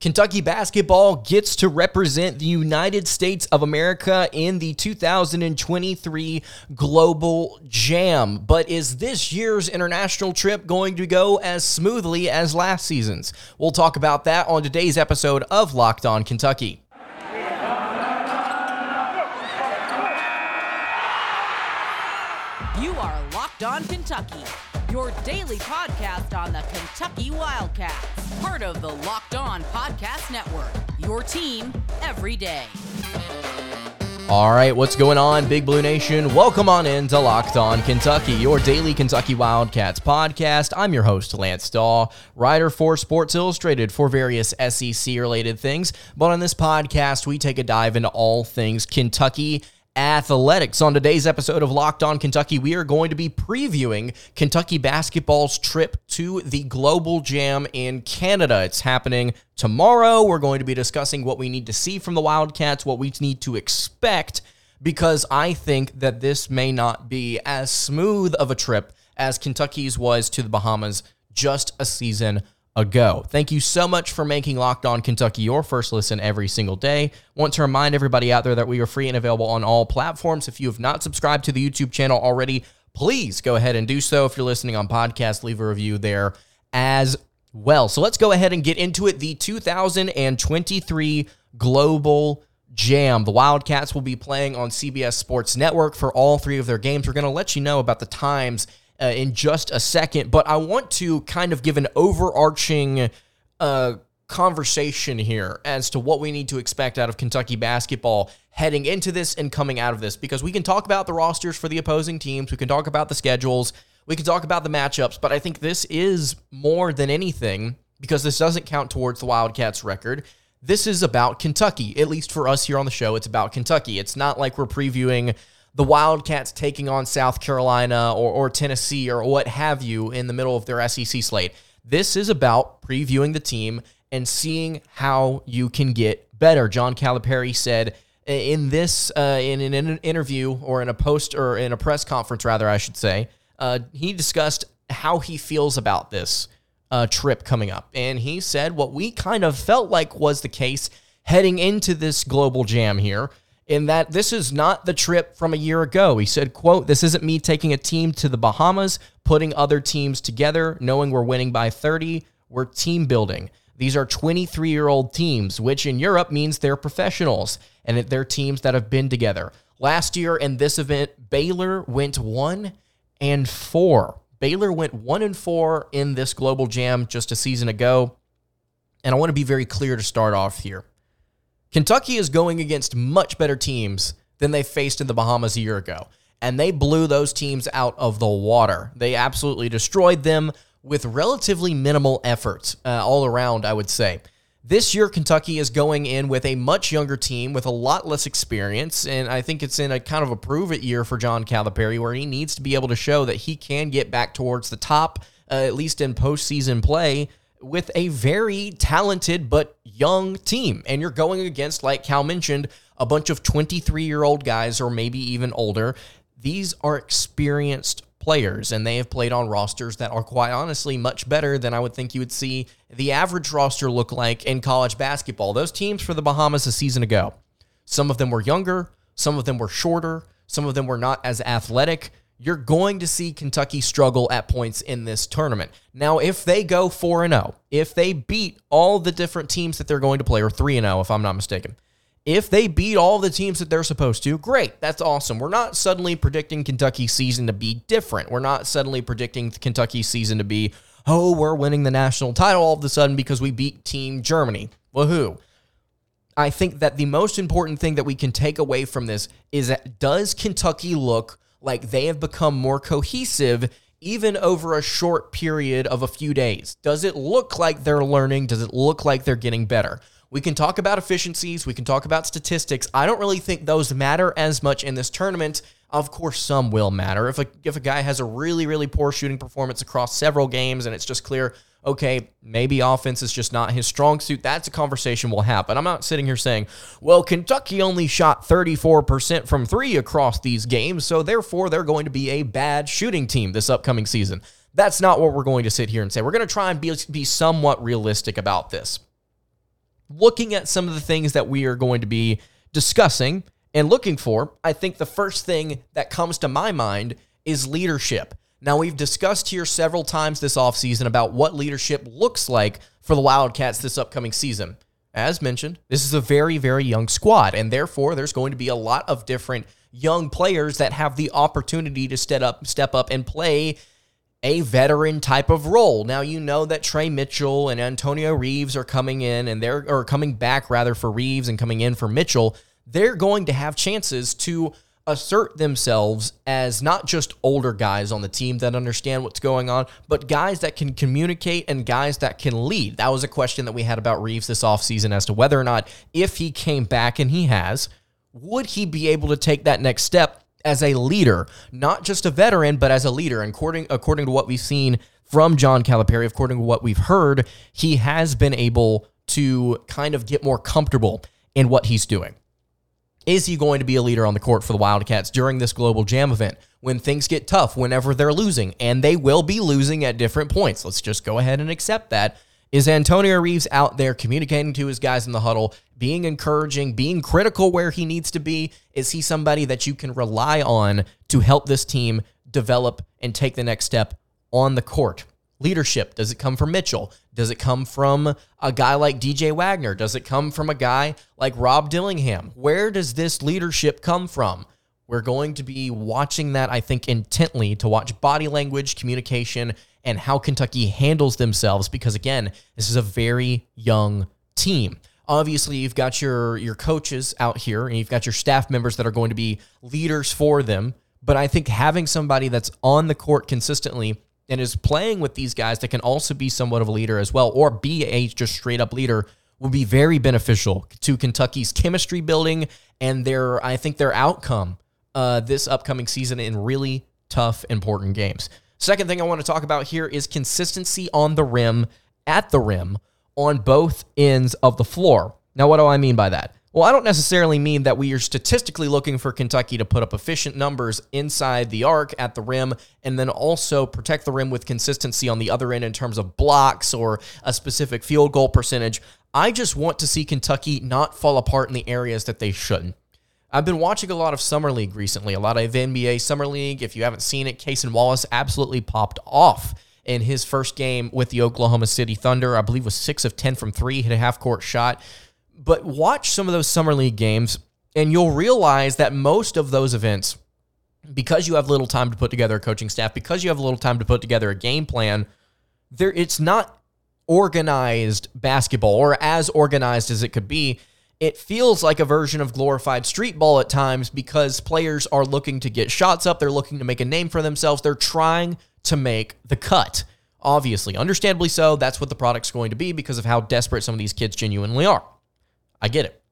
Kentucky basketball gets to represent the United States of America in the 2023 Global Jam. But is this year's international trip going to go as smoothly as last season's? We'll talk about that on today's episode of Locked On Kentucky. You are Locked On Kentucky your daily podcast on the Kentucky Wildcats, part of the Locked On Podcast Network. Your team every day. All right, what's going on, Big Blue Nation? Welcome on in to Locked On Kentucky, your daily Kentucky Wildcats podcast. I'm your host, Lance Dawe, writer for Sports Illustrated for various SEC related things. But on this podcast, we take a dive into all things Kentucky athletics. On today's episode of Locked On Kentucky, we are going to be previewing Kentucky basketball's trip to the Global Jam in Canada. It's happening tomorrow. We're going to be discussing what we need to see from the Wildcats, what we need to expect, because I think that this may not be as smooth of a trip as Kentucky's was to the Bahamas just a season ago. Thank you so much for making Locked On Kentucky your first listen every single day. Want to remind everybody out there that we are free and available on all platforms. If you have not subscribed to the YouTube channel already, please go ahead and do so. If you're listening on podcast, leave a review there as well. So let's go ahead and get into it. The 2023 Global Jam. The Wildcats will be playing on CBS Sports Network for all three of their games. We're going to let you know about the times uh, in just a second, but I want to kind of give an overarching uh, conversation here as to what we need to expect out of Kentucky basketball heading into this and coming out of this because we can talk about the rosters for the opposing teams, we can talk about the schedules, we can talk about the matchups, but I think this is more than anything because this doesn't count towards the Wildcats record. This is about Kentucky. At least for us here on the show, it's about Kentucky. It's not like we're previewing the Wildcats taking on South Carolina or, or Tennessee or what have you in the middle of their SEC slate. This is about previewing the team and seeing how you can get better. John Calipari said in this, uh, in an interview or in a post or in a press conference, rather, I should say, uh, he discussed how he feels about this uh, trip coming up. And he said what we kind of felt like was the case heading into this global jam here in that this is not the trip from a year ago. He said, quote, this isn't me taking a team to the Bahamas, putting other teams together, knowing we're winning by 30. We're team building. These are 23 year old teams, which in Europe means they're professionals and they're teams that have been together. Last year in this event, Baylor went one and four. Baylor went one and four in this global jam just a season ago. And I want to be very clear to start off here. Kentucky is going against much better teams than they faced in the Bahamas a year ago. And they blew those teams out of the water. They absolutely destroyed them with relatively minimal effort uh, all around, I would say. This year, Kentucky is going in with a much younger team with a lot less experience. And I think it's in a kind of a prove it year for John Calipari where he needs to be able to show that he can get back towards the top, uh, at least in postseason play, with a very talented but young team. And you're going against, like Cal mentioned, a bunch of 23 year old guys or maybe even older. These are experienced players, and they have played on rosters that are quite honestly much better than I would think you would see the average roster look like in college basketball. Those teams for the Bahamas a season ago, some of them were younger, some of them were shorter, some of them were not as athletic you're going to see Kentucky struggle at points in this tournament. Now, if they go 4 0, if they beat all the different teams that they're going to play, or 3 0, if I'm not mistaken, if they beat all the teams that they're supposed to, great. That's awesome. We're not suddenly predicting Kentucky's season to be different. We're not suddenly predicting Kentucky's season to be, oh, we're winning the national title all of a sudden because we beat Team Germany. Woohoo. I think that the most important thing that we can take away from this is that does Kentucky look like they have become more cohesive even over a short period of a few days? Does it look like they're learning? Does it look like they're getting better? We can talk about efficiencies, we can talk about statistics. I don't really think those matter as much in this tournament. Of course, some will matter. If a, if a guy has a really, really poor shooting performance across several games and it's just clear, okay, maybe offense is just not his strong suit. That's a conversation we'll have. But I'm not sitting here saying, well, Kentucky only shot 34% from three across these games, so therefore they're going to be a bad shooting team this upcoming season. That's not what we're going to sit here and say. We're going to try and be, be somewhat realistic about this. looking at some of the things that we are going to be discussing and looking for, I think the first thing that comes to my mind is leadership. Now, we've discussed here several times this offseason about what leadership looks like for the Wildcats this upcoming season. As mentioned, this is a very, very young squad, and therefore there's going to be a lot of different young players that have the opportunity to step up, step up and play a veteran type of role. Now you know that Tre Mitchell and Antonio Reeves are coming in and they're or coming back rather for Reeves and coming in for Mitchell. They're going to have chances to assert themselves as not just older guys on the team that understand what's going on, but guys that can communicate and guys that can lead. That was a question that we had about Reeves this offseason as to whether or not if he came back and he has, would he be able to take that next step as a leader, not just a veteran, but as a leader. And according according to what we've seen from John Calipari, according to what we've heard, he has been able to kind of get more comfortable in what he's doing. Is he going to be a leader on the court for the Wildcats during this global jam event when things get tough, whenever they're losing? And they will be losing at different points. Let's just go ahead and accept that. Is Antonio Reeves out there communicating to his guys in the huddle, being encouraging, being critical where he needs to be? Is he somebody that you can rely on to help this team develop and take the next step on the court? Leadership, does it come from Mitchell? Does it come from a guy like DJ Wagner? Does it come from a guy like Rob Dillingham? Where does this leadership come from? We're going to be watching that, I think, intently to watch body language, communication, and how Kentucky handles themselves because again, this is a very young team. Obviously, you've got your your coaches out here and you've got your staff members that are going to be leaders for them, but I think having somebody that's on the court consistently and is playing with these guys that can also be somewhat of a leader as well or be a just straight up leader will be very beneficial to Kentucky's chemistry building and their I think their outcome uh, this upcoming season in really tough important games. Second thing I want to talk about here is consistency on the rim, at the rim, on both ends of the floor. Now, what do I mean by that? Well, I don't necessarily mean that we are statistically looking for Kentucky to put up efficient numbers inside the arc at the rim and then also protect the rim with consistency on the other end in terms of blocks or a specific field goal percentage. I just want to see Kentucky not fall apart in the areas that they shouldn't. I've been watching a lot of Summer League recently, a lot of NBA Summer League. If you haven't seen it, Cason Wallace absolutely popped off in his first game with the Oklahoma City Thunder. I believe was six of 10 from three, hit a half court shot. But watch some of those Summer League games, and you'll realize that most of those events, because you have little time to put together a coaching staff, because you have little time to put together a game plan, there it's not organized basketball or as organized as it could be it feels like a version of glorified street ball at times because players are looking to get shots up. They're looking to make a name for themselves. They're trying to make the cut. Obviously, understandably so. That's what the product's going to be because of how desperate some of these kids genuinely are. I get it.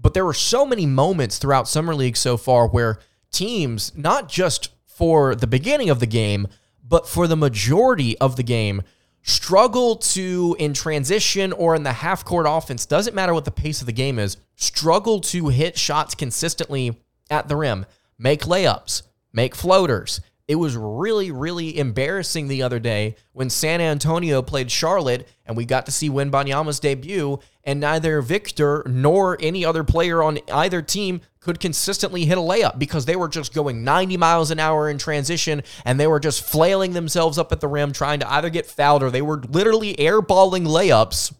But there were so many moments throughout Summer League so far where teams, not just for the beginning of the game, but for the majority of the game, struggle to, in transition or in the half court offense, doesn't matter what the pace of the game is, struggle to hit shots consistently at the rim, make layups, make floaters. It was really, really embarrassing the other day when San Antonio played Charlotte and we got to see Wembanyama's debut, and neither Victor nor any other player on either team could consistently hit a layup because they were just going 90 miles an hour in transition and they were just flailing themselves up at the rim trying to either get fouled or they were literally airballing layups.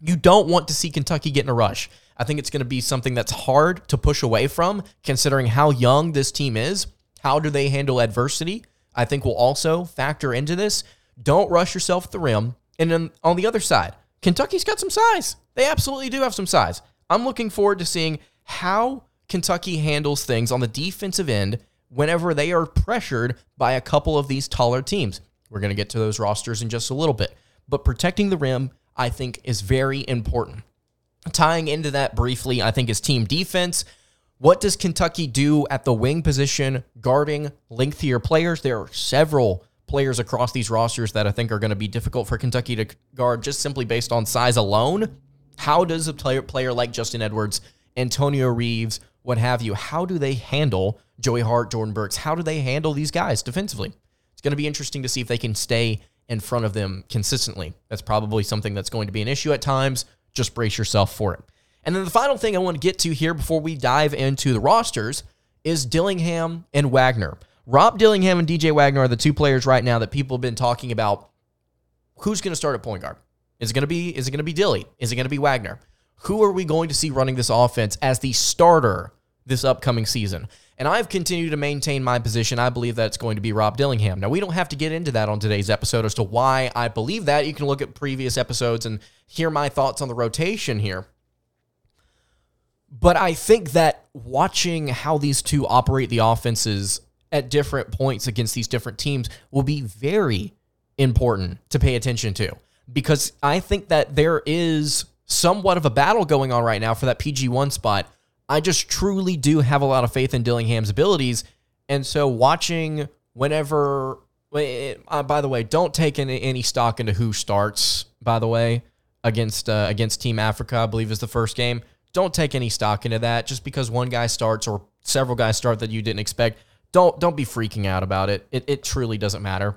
You don't want to see Kentucky get in a rush. I think it's going to be something that's hard to push away from considering how young this team is. How do they handle adversity? I think will also factor into this. Don't rush yourself at the rim. And then on the other side, Kentucky's got some size. They absolutely do have some size. I'm looking forward to seeing how Kentucky handles things on the defensive end whenever they are pressured by a couple of these taller teams. We're going to get to those rosters in just a little bit. But protecting the rim, I think, is very important. Tying into that briefly, I think, is team defense. What does Kentucky do at the wing position, guarding lengthier players? There are several players across these rosters that I think are going to be difficult for Kentucky to guard just simply based on size alone. How does a player, player like Justin Edwards, Antonio Reeves, what have you. How do they handle Joey Hart, Jordan Burks? How do they handle these guys defensively? It's going to be interesting to see if they can stay in front of them consistently. That's probably something that's going to be an issue at times. just brace yourself for it. And then the final thing I want to get to here before we dive into the rosters is Dillingham and Wagner. Rob Dillingham and DJ Wagner are the two players right now that people have been talking about. Who's going to start at point guard? Is it going to be is it going to be Dilly? Is it going to be Wagner? Who are we going to see running this offense as the starter this upcoming season? And I've continued to maintain my position. I believe that it's going to be Rob Dillingham. Now, we don't have to get into that on today's episode as to why I believe that. You can look at previous episodes and hear my thoughts on the rotation here. But I think that watching how these two operate the offenses at different points against these different teams will be very important to pay attention to because I think that there is somewhat of a battle going on right now for that PG1 spot. I just truly do have a lot of faith in Dillingham's abilities. And so watching whenever, uh, by the way, don't take any, any, stock into who starts, by the way, against, uh, against Team Africa, I believe is the first game. Don't take any stock into that just because one guy starts or several guys start that you didn't expect. Don't, don't be freaking out about it. It, it truly doesn't matter.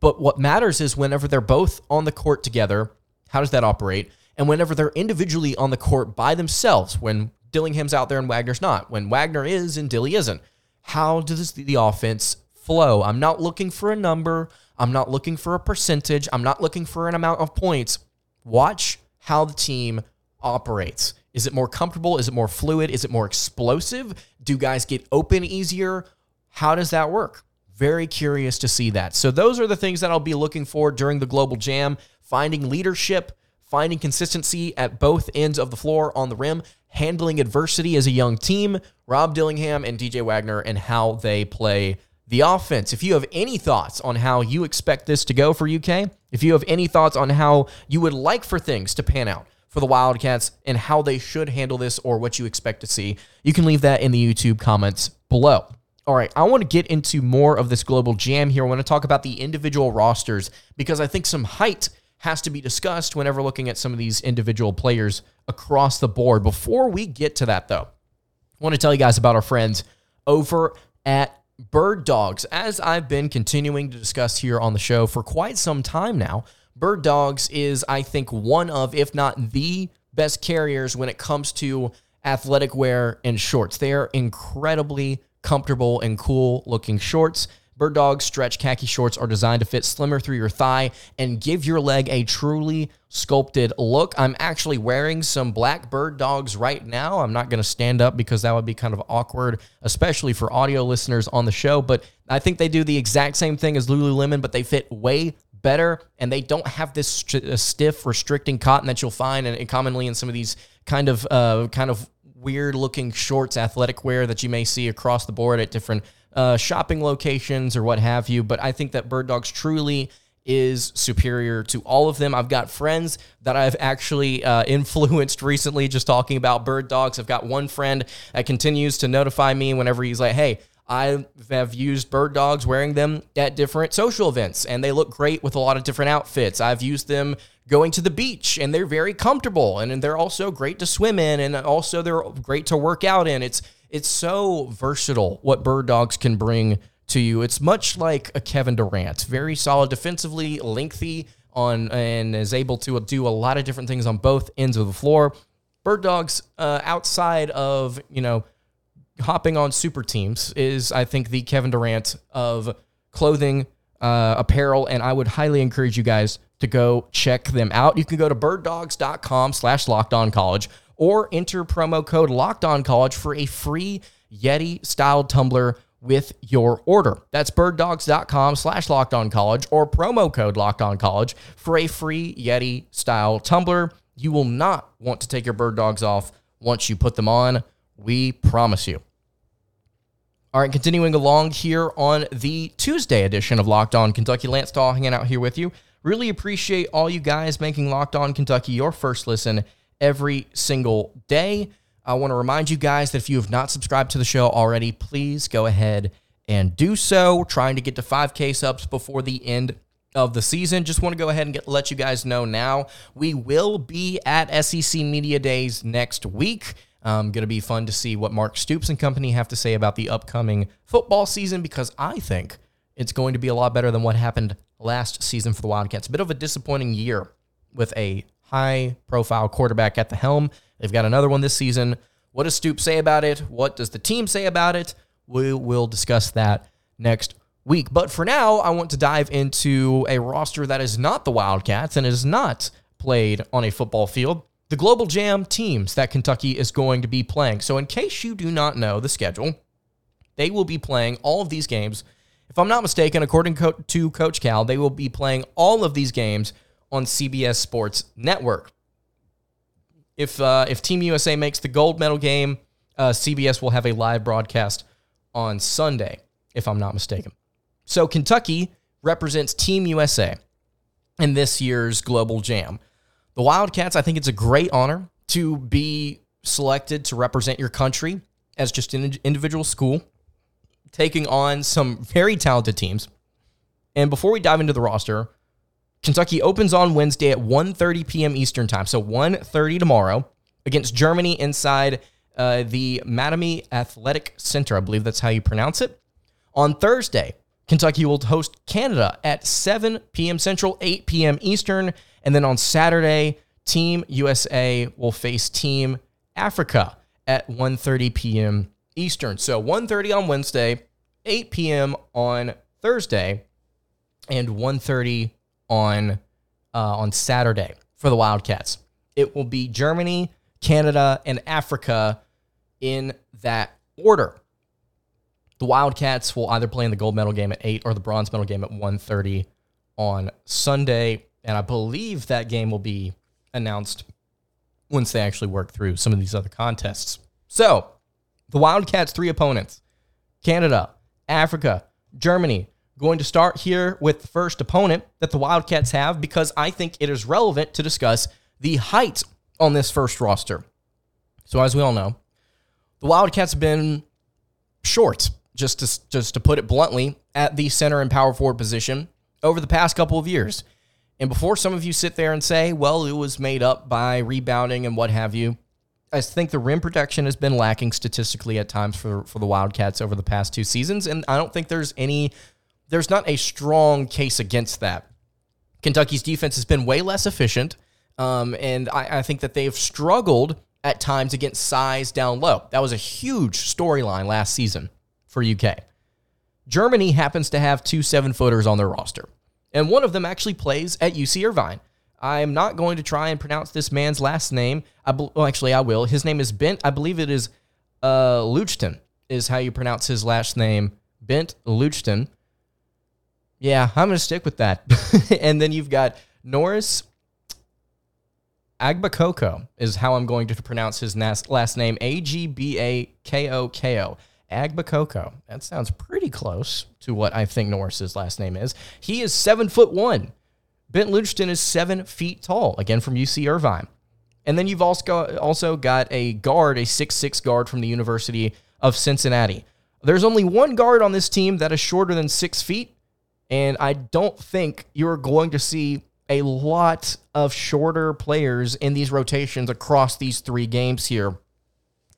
But what matters is whenever they're both on the court together, how does that operate? And whenever they're individually on the court by themselves, when Dillingham's out there and Wagner's not, when Wagner is and Dilly isn't, how does the offense flow? I'm not looking for a number. I'm not looking for a percentage. I'm not looking for an amount of points. Watch how the team operates. Is it more comfortable? Is it more fluid? Is it more explosive? Do guys get open easier? How does that work? Very curious to see that. So, those are the things that I'll be looking for during the Global Jam finding leadership, finding consistency at both ends of the floor on the rim, handling adversity as a young team, Rob Dillingham and DJ Wagner, and how they play the offense. If you have any thoughts on how you expect this to go for UK, if you have any thoughts on how you would like for things to pan out for the Wildcats and how they should handle this or what you expect to see, you can leave that in the YouTube comments below. All right, I want to get into more of this global jam here. I want to talk about the individual rosters because I think some height has to be discussed whenever looking at some of these individual players across the board. Before we get to that, though, I want to tell you guys about our friends over at Bird Dogs. As I've been continuing to discuss here on the show for quite some time now, Bird Dogs is, I think, one of, if not the best carriers when it comes to athletic wear and shorts. They are incredibly comfortable and cool looking shorts. Bird Dog stretch khaki shorts are designed to fit slimmer through your thigh and give your leg a truly sculpted look. I'm actually wearing some black Bird Dogs right now. I'm not going to stand up because that would be kind of awkward, especially for audio listeners on the show. But I think they do the exact same thing as Lululemon, but they fit way better and they don't have this st- stiff, restricting cotton that you'll find and commonly in some of these kind of uh, kind of weird looking shorts, athletic wear that you may see across the board at different uh, shopping locations or what have you. But I think that Bird Dogs truly is superior to all of them. I've got friends that I've actually uh, influenced recently just talking about bird dogs. I've got one friend that continues to notify me whenever he's like, hey, I have used bird dogs wearing them at different social events, and they look great with a lot of different outfits. I've used them going to the beach, and they're very comfortable, and they're also great to swim in, and also they're great to work out in. It's it's so versatile what bird dogs can bring to you. It's much like a Kevin Durant, very solid defensively, lengthy on, and is able to do a lot of different things on both ends of the floor. Bird dogs, uh, outside of you know hopping on super teams is, I think, the Kevin Durant of clothing, uh, apparel, and I would highly encourage you guys to go check them out. You can go to birddogs.com slash locked on college or enter promo code locked on college for a free Yeti style tumbler with your order. That's birddogs.com slash locked on college or promo code locked on college for a free Yeti style tumbler. You will not want to take your bird dogs off once you put them on. We promise you. All right, continuing along here on the Tuesday edition of Locked On Kentucky. Lance Dawe hanging out here with you. Really appreciate all you guys making Locked On Kentucky your first listen every single day. I want to remind you guys that if you have not subscribed to the show already, please go ahead and do so. We're trying to get to 5K subs before the end of the season. Just want to go ahead and get, let you guys know now. We will be at SEC Media Days next week. Um, going to be fun to see what Mark Stoops and company have to say about the upcoming football season because I think it's going to be a lot better than what happened last season for the Wildcats. A bit of a disappointing year with a high profile quarterback at the helm. They've got another one this season. What does Stoops say about it? What does the team say about it? We will discuss that next week. But for now, I want to dive into a roster that is not the Wildcats and is not played on a football field. The Global Jam teams that Kentucky is going to be playing. So, in case you do not know the schedule, they will be playing all of these games. If I'm not mistaken, according to Coach Cal, they will be playing all of these games on CBS Sports Network. If uh, if Team USA makes the gold medal game, uh, CBS will have a live broadcast on Sunday, if I'm not mistaken. So Kentucky represents Team USA in this year's Global Jam. The Wildcats, I think it's a great honor to be selected to represent your country as just an individual school, taking on some very talented teams. And before we dive into the roster, Kentucky opens on Wednesday at 1:30 p.m. Eastern Time, so 1:30 tomorrow against Germany inside uh, the Mattamy Athletic Center. I believe that's how you pronounce it. On Thursday, Kentucky will host Canada at 7 p.m. Central, 8 p.m. Eastern. And then on Saturday, Team USA will face Team Africa at 1.30 p.m. Eastern. So 1.30 on Wednesday, 8 p.m. on Thursday, and 1.30 on, uh, on Saturday for the Wildcats. It will be Germany, Canada, and Africa in that order. The Wildcats will either play in the gold medal game at 8 or the bronze medal game at 1:30 on Sunday, and I believe that game will be announced once they actually work through some of these other contests. So, the Wildcats three opponents: Canada, Africa, Germany. Going to start here with the first opponent that the Wildcats have because I think it is relevant to discuss the height on this first roster. So, as we all know, the Wildcats have been short just to just to put it bluntly, at the center and power forward position over the past couple of years. And before some of you sit there and say, well, it was made up by rebounding and what have you, I think the rim protection has been lacking statistically at times for, for the Wildcats over the past two seasons. And I don't think there's any, there's not a strong case against that. Kentucky's defense has been way less efficient. Um, and I, I think that they've struggled at times against size down low. That was a huge storyline last season for UK. Germany happens to have two seven footers on their roster, and one of them actually plays at UC Irvine. I am not going to try and pronounce this man's last name. I be- well, actually, I will. His name is Bent. I believe it is uh, Leuchten, is how you pronounce his last name. Bent Leuchten. Yeah, I'm going to stick with that. and then you've got Norris Agbakoko, is how I'm going to pronounce his last name. A G B A K O K O. Agbakoko. That sounds pretty close to what I think Norris's last name is. He is seven foot one. Bent Leuchten is seven feet tall, again from UC Irvine. And then you've also also got a guard, a six-six guard from the University of Cincinnati. There's only one guard on this team that is shorter than six feet, and I don't think you're going to see a lot of shorter players in these rotations across these three games here.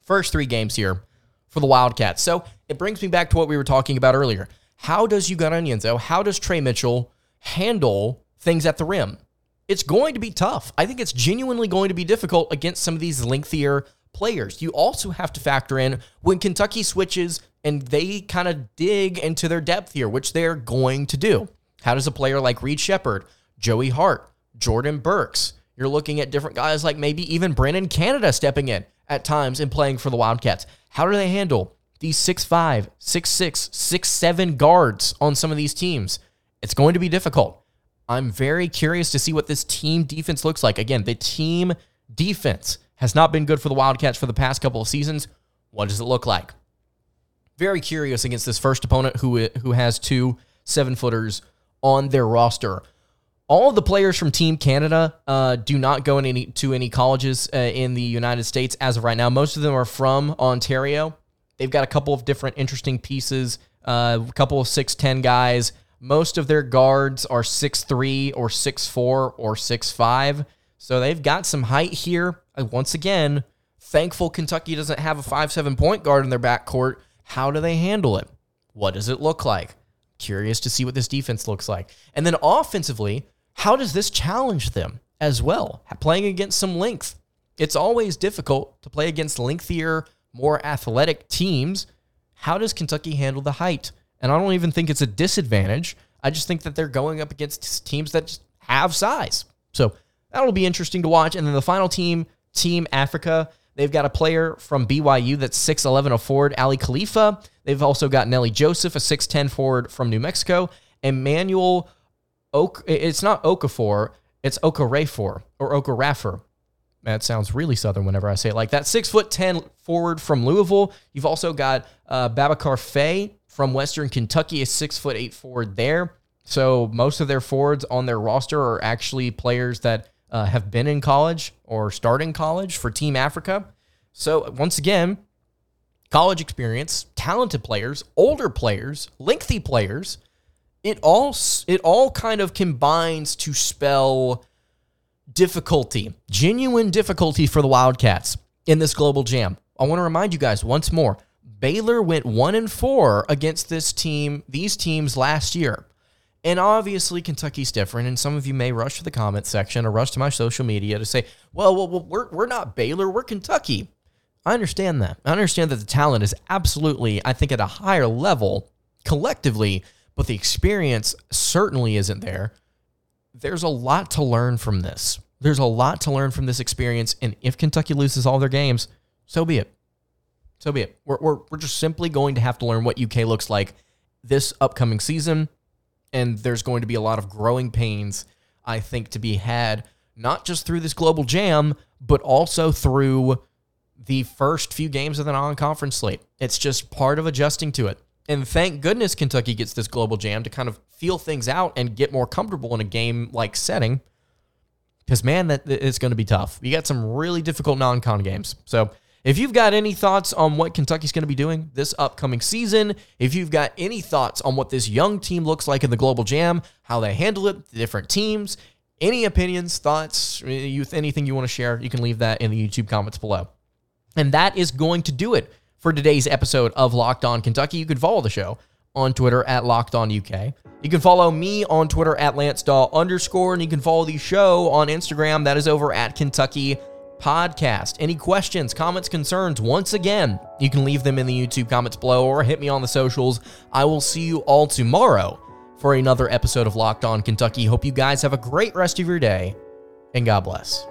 First three games here for the Wildcats. So it brings me back to what we were talking about earlier. How does Ugonna Onyenso, how does Tre Mitchell handle things at the rim? It's going to be tough. I think it's genuinely going to be difficult against some of these lengthier players. You also have to factor in when Kentucky switches and they kind of dig into their depth here, which they're going to do. How does a player like Reed Sheppard, Joey Hart, Jordan Burks, you're looking at different guys like maybe even Brennan Canada stepping in at times and playing for the Wildcats. How do they handle these 6'5, 6'6, 6'7 guards on some of these teams? It's going to be difficult. I'm very curious to see what this team defense looks like. Again, the team defense has not been good for the Wildcats for the past couple of seasons. What does it look like? Very curious against this first opponent who who has two seven footers on their roster. All of the players from Team Canada uh, do not go any, to any colleges uh, in the United States as of right now. Most of them are from Ontario. They've got a couple of different interesting pieces, uh, a couple of 6'10 guys. Most of their guards are 6'3 or 6'4 or 6'5. So they've got some height here. Uh, once again, thankful Kentucky doesn't have a 5'7 point guard in their backcourt. How do they handle it? What does it look like? Curious to see what this defense looks like. And then offensively, how does this challenge them? as well, playing against some length. It's always difficult to play against lengthier, more athletic teams. How does Kentucky handle the height? And I don't even think it's a disadvantage. I just think that they're going up against teams that just have size. So that'll be interesting to watch. And then the final team, Team Africa, they've got a player from BYU that's 6'11 a forward, Ali Khalifa. They've also got Nelly Joseph, a 6'10 forward from New Mexico. Emmanuel Oak, it's not Okafor, it's Okorafor or Okorafor. That sounds really southern whenever I say it like that. Six foot ten forward from Louisville. You've also got uh, Babacar Faye from Western Kentucky, a six foot eight forward there. So most of their forwards on their roster are actually players that uh, have been in college or starting college for Team Africa. So once again, college experience, talented players, older players, lengthy players. It all it all kind of combines to spell difficulty, genuine difficulty for the Wildcats in this global jam. I want to remind you guys once more. Baylor went 1 and 4 against this team, these teams last year. And obviously, Kentucky's different. And some of you may rush to the comment section or rush to my social media to say, well, well, we're, we're not Baylor, we're Kentucky. I understand that. I understand that the talent is absolutely, I think, at a higher level collectively, but the experience certainly isn't there. There's a lot to learn from this. There's a lot to learn from this experience. And if Kentucky loses all their games, so be it. So be it. We're, we're, we're just simply going to have to learn what UK looks like this upcoming season and there's going to be a lot of growing pains, I think, to be had, not just through this global jam, but also through the first few games of the non conference slate. It's just part of adjusting to it. And thank goodness Kentucky gets this global jam to kind of feel things out and get more comfortable in a game like setting. Because, man, that is going to be tough. You got some really difficult non con games. So, if you've got any thoughts on what Kentucky's going to be doing this upcoming season, if you've got any thoughts on what this young team looks like in the Global Jam, how they handle it, the different teams, any opinions, thoughts, eh, anything you want to share, you can leave that in the YouTube comments below. And that is going to do it for today's episode of Locked On Kentucky. You can follow the show on Twitter at Locked On UK. You can follow me on Twitter at Lance Dawe underscore, and you can follow the show on Instagram. That is over at Kentucky podcast. Any questions, comments, concerns, once again, you can leave them in the YouTube comments below or hit me on the socials. I will see you all tomorrow for another episode of Locked On Kentucky. Hope you guys have a great rest of your day, and God bless.